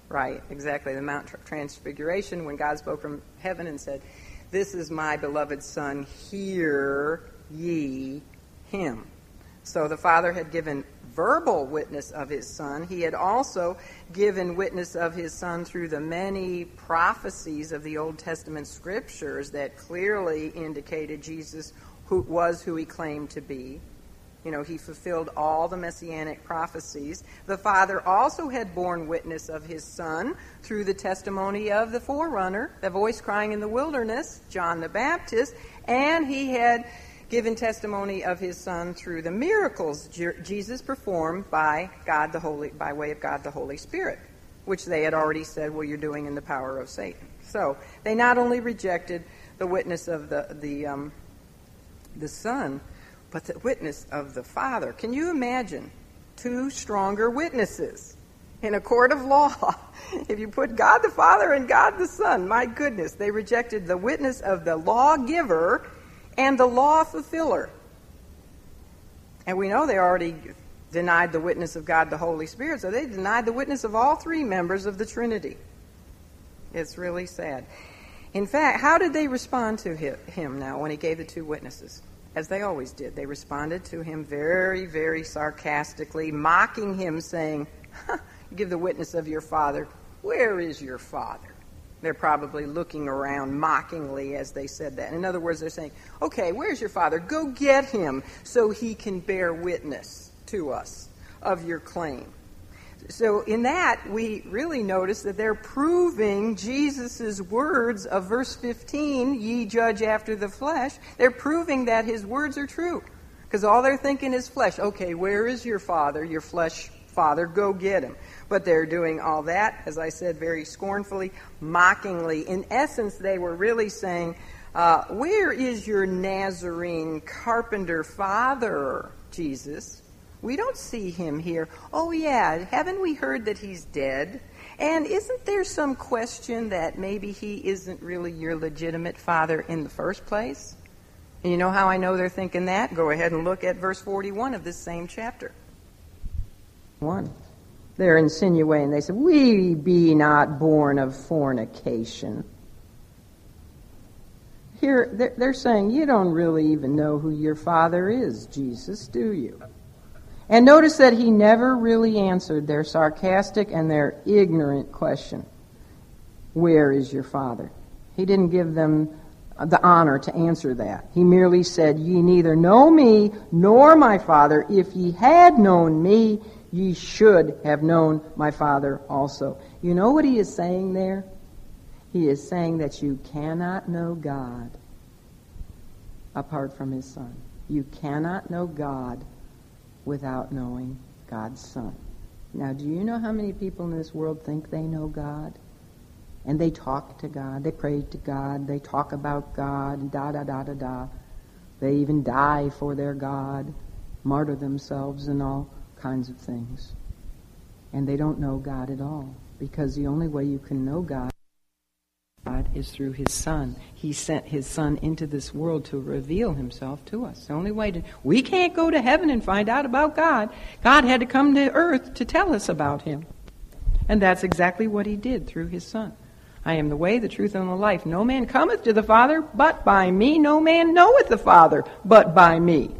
Right, exactly, the Mount Transfiguration, when God spoke from heaven and said, This is my beloved Son, hear ye him. So the Father had given verbal witness of his Son. He had also given witness of his Son through the many prophecies of the Old Testament scriptures that clearly indicated Jesus who was who he claimed to be. You know, he fulfilled all the messianic prophecies. The Father also had borne witness of his Son through the testimony of the forerunner, the voice crying in the wilderness, John the Baptist, and he had given testimony of his Son through the miracles Jesus performed by God the Holy, by way of God the Holy Spirit, which they had already said, well, you're doing in the power of Satan. So they not only rejected the witness of the, the um, the Son, but the witness of the Father. Can you imagine two stronger witnesses in a court of law? if you put God the Father and God the Son, my goodness, they rejected the witness of the lawgiver and the law fulfiller. And we know they already denied the witness of God the Holy Spirit, so they denied the witness of all three members of the Trinity. It's really sad. In fact, how did they respond to him now when he gave the two witnesses? As they always did. They responded to him very, very sarcastically, mocking him, saying, Give the witness of your father. Where is your father? They're probably looking around mockingly as they said that. In other words, they're saying, Okay, where's your father? Go get him so he can bear witness to us of your claim. So, in that, we really notice that they're proving Jesus' words of verse 15, ye judge after the flesh. They're proving that his words are true. Because all they're thinking is flesh. Okay, where is your father, your flesh father? Go get him. But they're doing all that, as I said, very scornfully, mockingly. In essence, they were really saying, uh, Where is your Nazarene carpenter father, Jesus? We don't see him here. Oh, yeah, haven't we heard that he's dead? And isn't there some question that maybe he isn't really your legitimate father in the first place? And you know how I know they're thinking that? Go ahead and look at verse 41 of this same chapter. 1. They're insinuating, they said, We be not born of fornication. Here, they're saying, You don't really even know who your father is, Jesus, do you? And notice that he never really answered their sarcastic and their ignorant question Where is your father? He didn't give them the honor to answer that. He merely said, Ye neither know me nor my Father. If ye had known me, ye should have known my Father also. You know what he is saying there? He is saying that you cannot know God apart from his Son. You cannot know God without knowing God's Son. Now, do you know how many people in this world think they know God? And they talk to God, they pray to God, they talk about God, da da da da da. They even die for their God, martyr themselves, and all kinds of things. And they don't know God at all, because the only way you can know God God is through his son. He sent his son into this world to reveal himself to us. The only way to we can't go to heaven and find out about God. God had to come to earth to tell us about him. And that's exactly what he did through his son. I am the way, the truth, and the life. No man cometh to the Father but by me. No man knoweth the Father but by me.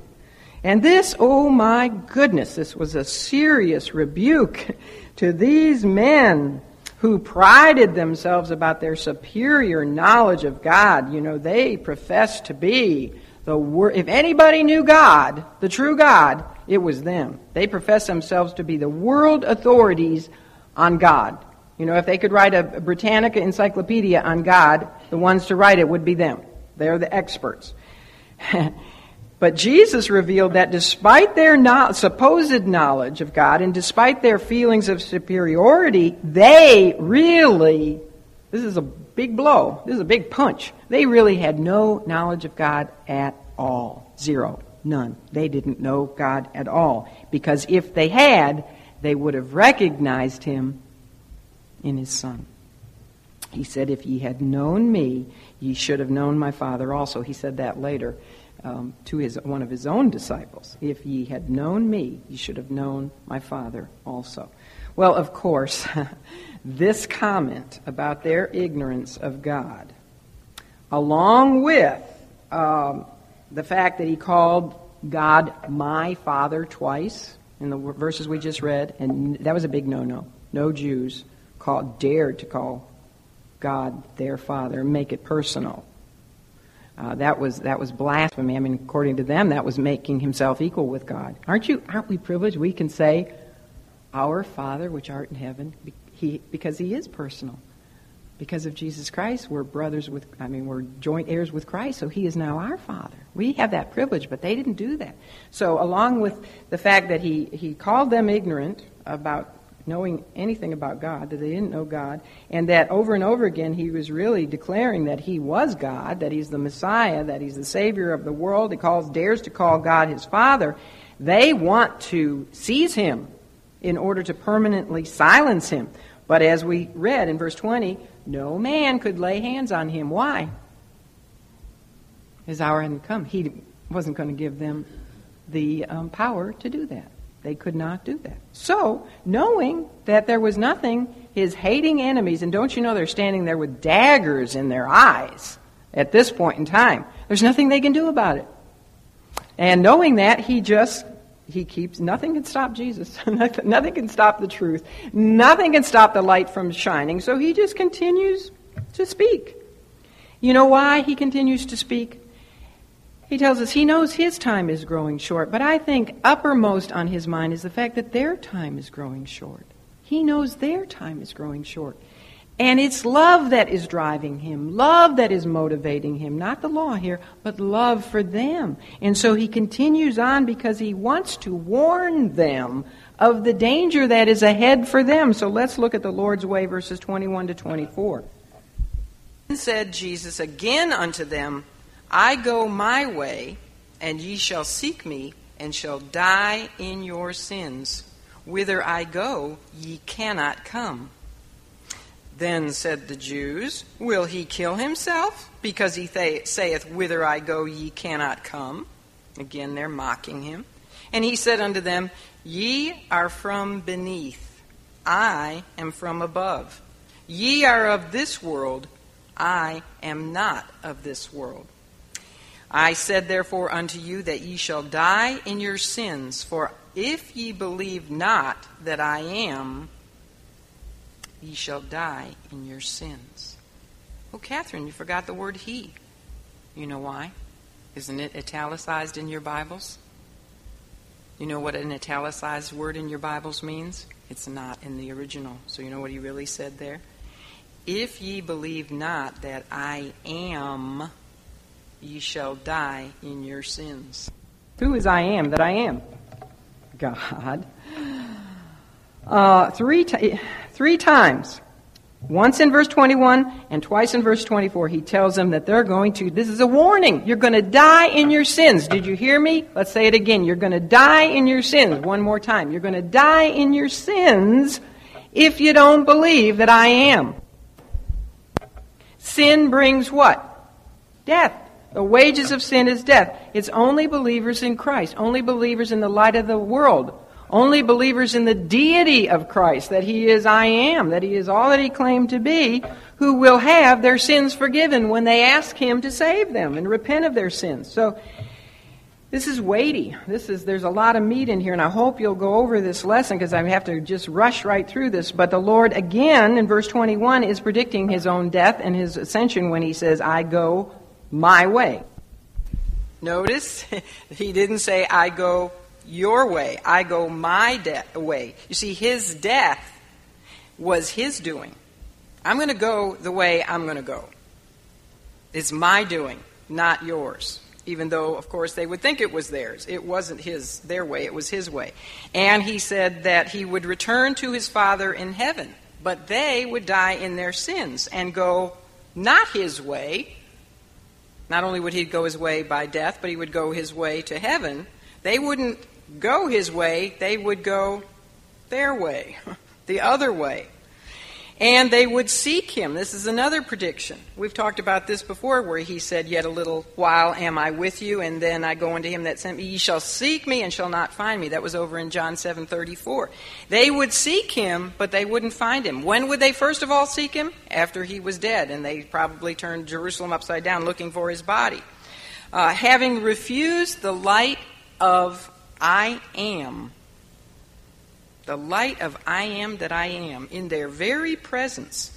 And this, oh my goodness, this was a serious rebuke to these men who prided themselves about their superior knowledge of God. You know, they professed to be the wor- if anybody knew God, the true God, it was them. They professed themselves to be the world authorities on God. You know, if they could write a Britannica encyclopedia on God, the ones to write it would be them. They're the experts. But Jesus revealed that despite their no- supposed knowledge of God and despite their feelings of superiority, they really, this is a big blow, this is a big punch, they really had no knowledge of God at all. Zero. None. They didn't know God at all. Because if they had, they would have recognized him in his Son. He said, If ye had known me, ye should have known my Father also. He said that later um, to his, one of his own disciples. If ye had known me, ye should have known my Father also. Well, of course, this comment about their ignorance of God, along with um, the fact that he called God my Father twice in the verses we just read, and that was a big no no. No Jews called, dared to call God their Father and make it personal. Uh, that was that was blasphemy. I mean, according to them, that was making himself equal with God. Aren't you? Aren't we privileged? We can say, "Our Father, which art in heaven," he, because He is personal. Because of Jesus Christ, we're brothers with. I mean, we're joint heirs with Christ, so He is now our Father. We have that privilege, but they didn't do that. So, along with the fact that He He called them ignorant about knowing anything about God, that they didn't know God, and that over and over again he was really declaring that he was God, that he's the Messiah, that he's the Savior of the world. He calls, dares to call God his Father. They want to seize him in order to permanently silence him. But as we read in verse 20, no man could lay hands on him. Why? His hour hadn't come. He wasn't going to give them the um, power to do that. They could not do that. So, knowing that there was nothing, his hating enemies, and don't you know they're standing there with daggers in their eyes at this point in time, there's nothing they can do about it. And knowing that, he just, he keeps, nothing can stop Jesus. nothing can stop the truth. Nothing can stop the light from shining. So he just continues to speak. You know why he continues to speak? He tells us he knows his time is growing short, but I think uppermost on his mind is the fact that their time is growing short. He knows their time is growing short. And it's love that is driving him, love that is motivating him, not the law here, but love for them. And so he continues on because he wants to warn them of the danger that is ahead for them. So let's look at the Lord's way, verses 21 to 24. Then said Jesus again unto them, I go my way, and ye shall seek me, and shall die in your sins. Whither I go, ye cannot come. Then said the Jews, Will he kill himself? Because he th- saith, Whither I go, ye cannot come. Again, they're mocking him. And he said unto them, Ye are from beneath, I am from above. Ye are of this world, I am not of this world. I said therefore unto you that ye shall die in your sins, for if ye believe not that I am, ye shall die in your sins. Oh, Catherine, you forgot the word he. You know why? Isn't it italicized in your Bibles? You know what an italicized word in your Bibles means? It's not in the original. So you know what he really said there? If ye believe not that I am, ye shall die in your sins. Who is I am that I am? God. Uh, three, t- three times once in verse 21 and twice in verse 24, he tells them that they're going to, this is a warning. You're going to die in your sins. Did you hear me? Let's say it again. You're going to die in your sins. One more time. You're going to die in your sins if you don't believe that I am. Sin brings what? Death. The wages of sin is death. It's only believers in Christ, only believers in the light of the world only believers in the deity of Christ, that He is I am, that He is all that He claimed to be, who will have their sins forgiven when they ask Him to save them and repent of their sins. So, this is weighty. This is there's a lot of meat in here, and I hope you'll go over this lesson because I have to just rush right through this. But the Lord again in verse 21 is predicting his own death and his ascension when he says, "I go my way." Notice he didn't say, "I go your way. I go my de- way. You see, his death was his doing. I'm going to go the way I'm going to go. It's my doing, not yours. Even though, of course, they would think it was theirs. It wasn't his their way, it was his way. And he said that he would return to his Father in heaven, but they would die in their sins and go not his way. Not only would he go his way by death, but he would go his way to heaven. They wouldn't go his way, they would go their way, the other way. And they would seek him. This is another prediction. We've talked about this before where he said, Yet a little while am I with you, and then I go unto him that sent me. Ye shall seek me and shall not find me. That was over in John 7 34. They would seek him, but they wouldn't find him. When would they first of all seek him? After he was dead, and they probably turned Jerusalem upside down looking for his body. Uh, having refused the light of I am, the light of I am that I am, in their very presence,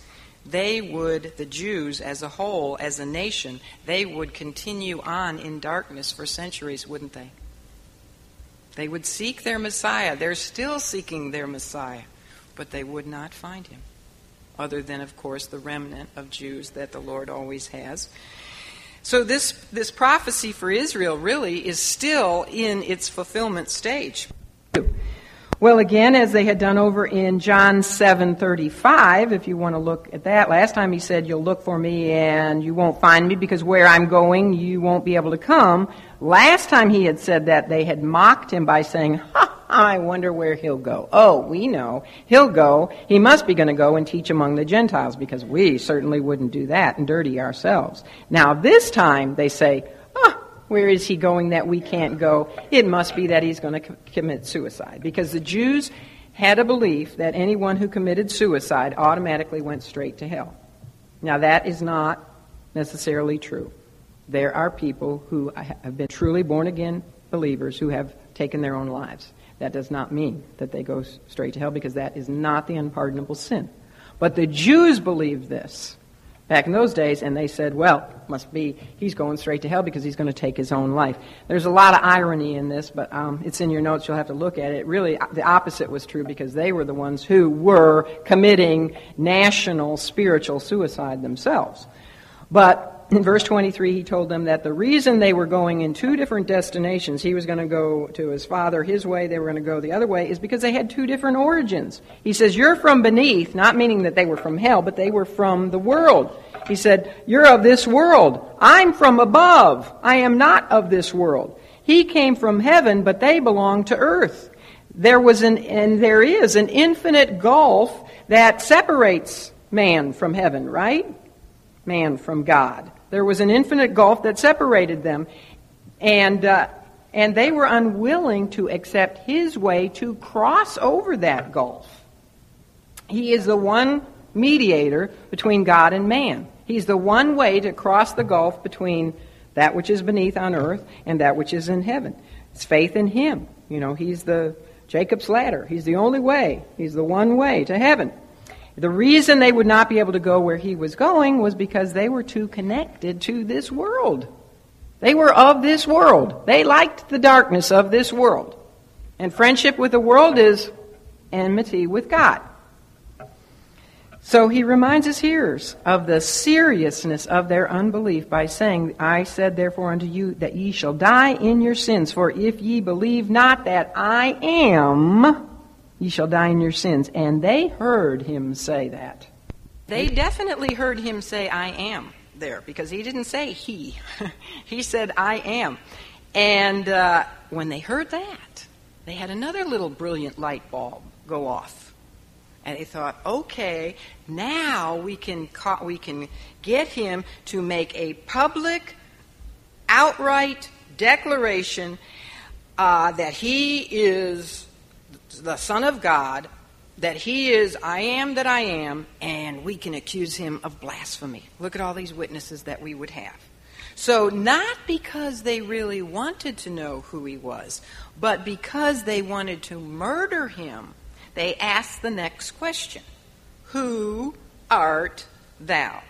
they would, the Jews as a whole, as a nation, they would continue on in darkness for centuries, wouldn't they? They would seek their Messiah. They're still seeking their Messiah, but they would not find him, other than, of course, the remnant of Jews that the Lord always has. So this, this prophecy for Israel really is still in its fulfillment stage. Well, again, as they had done over in John 7:35, if you want to look at that. Last time he said, "You'll look for me and you won't find me because where I'm going, you won't be able to come." Last time he had said that, they had mocked him by saying, "Ha, I wonder where he'll go. Oh, we know. He'll go. He must be going to go and teach among the Gentiles because we certainly wouldn't do that and dirty ourselves. Now, this time they say, oh, where is he going that we can't go? It must be that he's going to co- commit suicide because the Jews had a belief that anyone who committed suicide automatically went straight to hell. Now, that is not necessarily true. There are people who have been truly born again believers who have taken their own lives. That does not mean that they go straight to hell because that is not the unpardonable sin. But the Jews believed this back in those days, and they said, well, must be he's going straight to hell because he's going to take his own life. There's a lot of irony in this, but um, it's in your notes. You'll have to look at it. Really, the opposite was true because they were the ones who were committing national spiritual suicide themselves. But in verse 23, he told them that the reason they were going in two different destinations, he was going to go to his father his way, they were going to go the other way, is because they had two different origins. He says, You're from beneath, not meaning that they were from hell, but they were from the world. He said, You're of this world. I'm from above. I am not of this world. He came from heaven, but they belong to earth. There was an, and there is an infinite gulf that separates man from heaven, right? Man from God. There was an infinite gulf that separated them. And, uh, and they were unwilling to accept his way to cross over that gulf. He is the one mediator between God and man. He's the one way to cross the gulf between that which is beneath on earth and that which is in heaven. It's faith in him. You know, he's the Jacob's ladder. He's the only way. He's the one way to heaven. The reason they would not be able to go where he was going was because they were too connected to this world. They were of this world. They liked the darkness of this world. And friendship with the world is enmity with God. So he reminds his hearers of the seriousness of their unbelief by saying, I said therefore unto you that ye shall die in your sins, for if ye believe not that I am, ye shall die in your sins. And they heard him say that. They definitely heard him say, I am there, because he didn't say he. he said, I am. And uh, when they heard that, they had another little brilliant light bulb go off and they thought, okay, now we can, ca- we can get him to make a public, outright declaration uh, that he is the Son of God, that he is I am that I am, and we can accuse him of blasphemy. Look at all these witnesses that we would have. So, not because they really wanted to know who he was, but because they wanted to murder him they ask the next question Who art thou?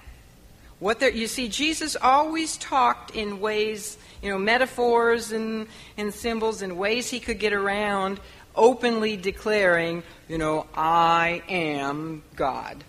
What there, you see, Jesus always talked in ways, you know, metaphors and, and symbols and ways he could get around openly declaring, you know, I am God.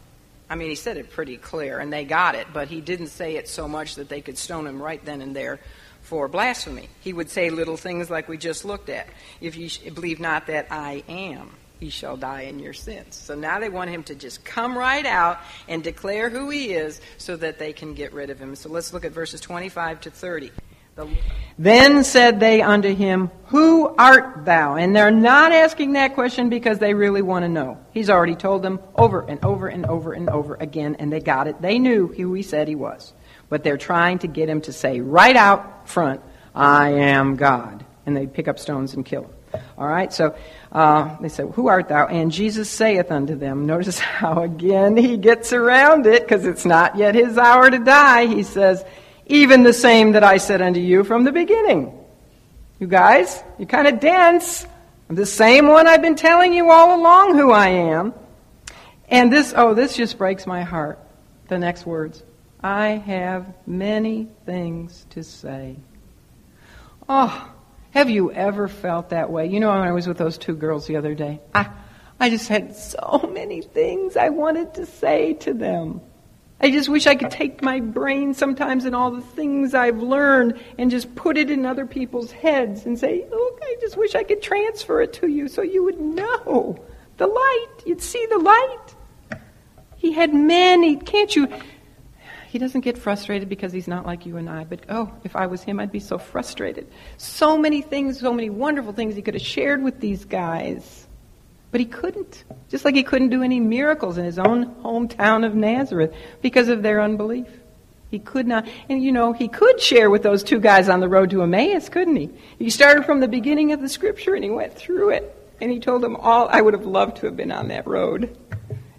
I mean, he said it pretty clear, and they got it, but he didn't say it so much that they could stone him right then and there for blasphemy. He would say little things like we just looked at. If you believe not that I am he shall die in your sins. So now they want him to just come right out and declare who he is so that they can get rid of him. So let's look at verses 25 to 30. The, then said they unto him, Who art thou? And they're not asking that question because they really want to know. He's already told them over and over and over and over again, and they got it. They knew who he said he was. But they're trying to get him to say right out front, I am God. And they pick up stones and kill him. All right, so uh, they said, Who art thou? And Jesus saith unto them, Notice how again he gets around it because it's not yet his hour to die. He says, Even the same that I said unto you from the beginning. You guys, you kind of dance. I'm the same one I've been telling you all along who I am. And this, oh, this just breaks my heart. The next words. I have many things to say. Oh, have you ever felt that way? You know, when I was with those two girls the other day, I, I just had so many things I wanted to say to them. I just wish I could take my brain sometimes and all the things I've learned and just put it in other people's heads and say, Look, I just wish I could transfer it to you so you would know the light. You'd see the light. He had many. Can't you? He doesn't get frustrated because he's not like you and I, but oh, if I was him, I'd be so frustrated. So many things, so many wonderful things he could have shared with these guys. But he couldn't. Just like he couldn't do any miracles in his own hometown of Nazareth because of their unbelief. He could not. And you know, he could share with those two guys on the road to Emmaus, couldn't he? He started from the beginning of the scripture and he went through it. And he told them all, I would have loved to have been on that road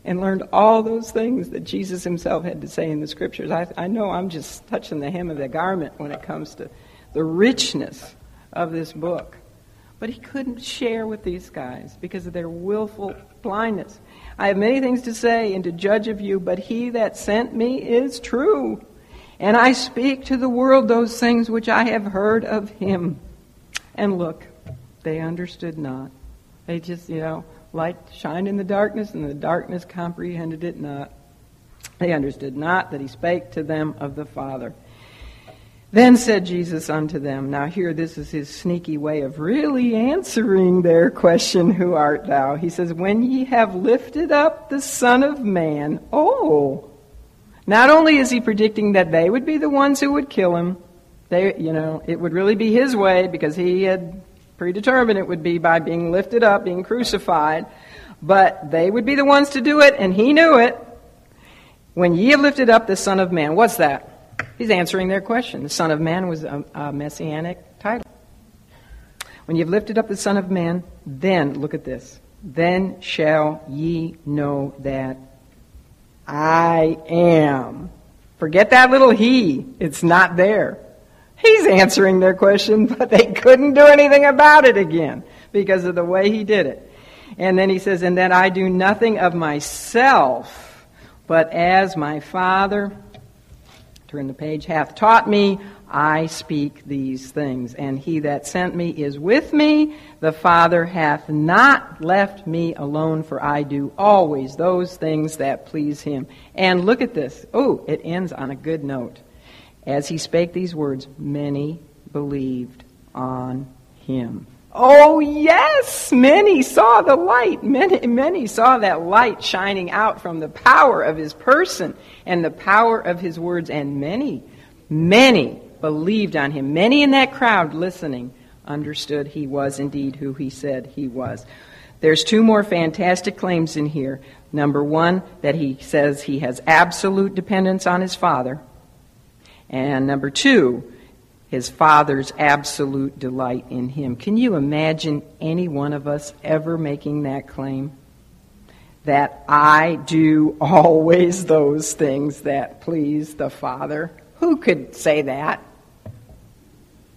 and learned all those things that Jesus himself had to say in the scriptures. I, I know I'm just touching the hem of the garment when it comes to the richness of this book. But he couldn't share with these guys because of their willful blindness. I have many things to say and to judge of you, but he that sent me is true. And I speak to the world those things which I have heard of him. And look, they understood not. They just, you know, light shined in the darkness, and the darkness comprehended it not. They understood not that he spake to them of the Father. Then said Jesus unto them, Now here, this is his sneaky way of really answering their question, Who art thou? He says, When ye have lifted up the Son of Man, oh, not only is he predicting that they would be the ones who would kill him, they, you know, it would really be his way because he had predetermined it would be by being lifted up, being crucified. But they would be the ones to do it, and he knew it. When ye have lifted up the Son of Man, what's that? He's answering their question. The Son of Man was a, a messianic title. When you've lifted up the Son of Man, then, look at this, then shall ye know that I am. Forget that little he. It's not there. He's answering their question, but they couldn't do anything about it again because of the way he did it. And then he says, And that I do nothing of myself, but as my Father, turn the page, hath taught me, I speak these things. And he that sent me is with me. The Father hath not left me alone, for I do always those things that please him. And look at this. Oh, it ends on a good note. As he spake these words, many believed on him. Oh, yes! Many saw the light. Many, many saw that light shining out from the power of his person and the power of his words. And many, many believed on him. Many in that crowd listening understood he was indeed who he said he was. There's two more fantastic claims in here. Number one, that he says he has absolute dependence on his Father. And number two, his Father's absolute delight in him. Can you imagine any one of us ever making that claim? That I do always those things that please the Father? Who could say that?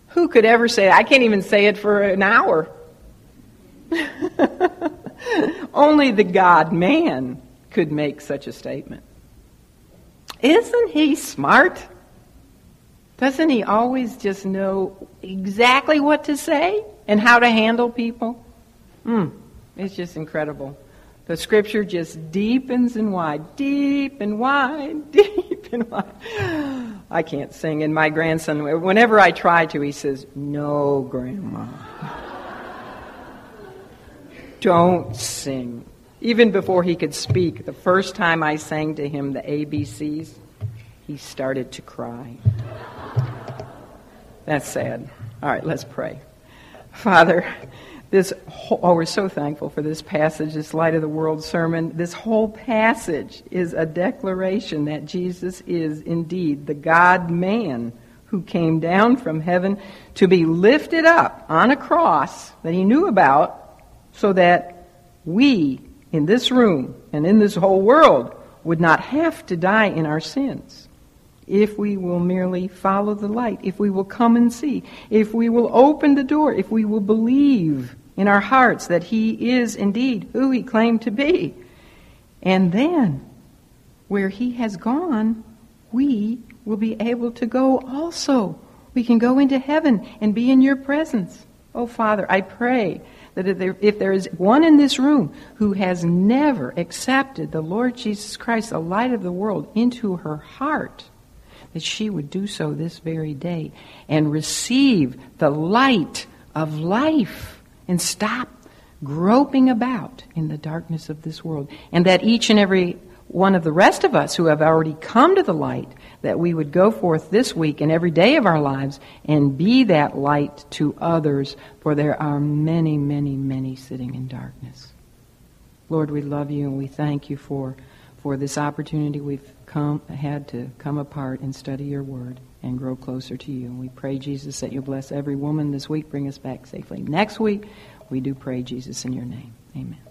Who could ever say that? I can't even say it for an hour. Only the God man could make such a statement. Isn't he smart? Doesn't he always just know exactly what to say and how to handle people? Hmm, it's just incredible. The scripture just deepens and wide, deep and wide, deep and wide. I can't sing. And my grandson, whenever I try to, he says, No, Grandma. Don't sing. Even before he could speak, the first time I sang to him the ABCs, he started to cry. That's sad. All right, let's pray. Father, this whole, oh, we're so thankful for this passage, this light of the world sermon. This whole passage is a declaration that Jesus is indeed the God man who came down from heaven to be lifted up on a cross that he knew about so that we in this room and in this whole world would not have to die in our sins if we will merely follow the light, if we will come and see, if we will open the door, if we will believe in our hearts that He is indeed who He claimed to be. And then, where He has gone, we will be able to go also. We can go into heaven and be in your presence. Oh, Father, I pray that if there, if there is one in this room who has never accepted the Lord Jesus Christ, the light of the world, into her heart, that she would do so this very day and receive the light of life and stop groping about in the darkness of this world. And that each and every one of the rest of us who have already come to the light, that we would go forth this week and every day of our lives and be that light to others, for there are many, many, many sitting in darkness. Lord, we love you and we thank you for, for this opportunity we've come, had to come apart and study your word and grow closer to you. And we pray, Jesus, that you'll bless every woman this week, bring us back safely. Next week, we do pray, Jesus, in your name. Amen.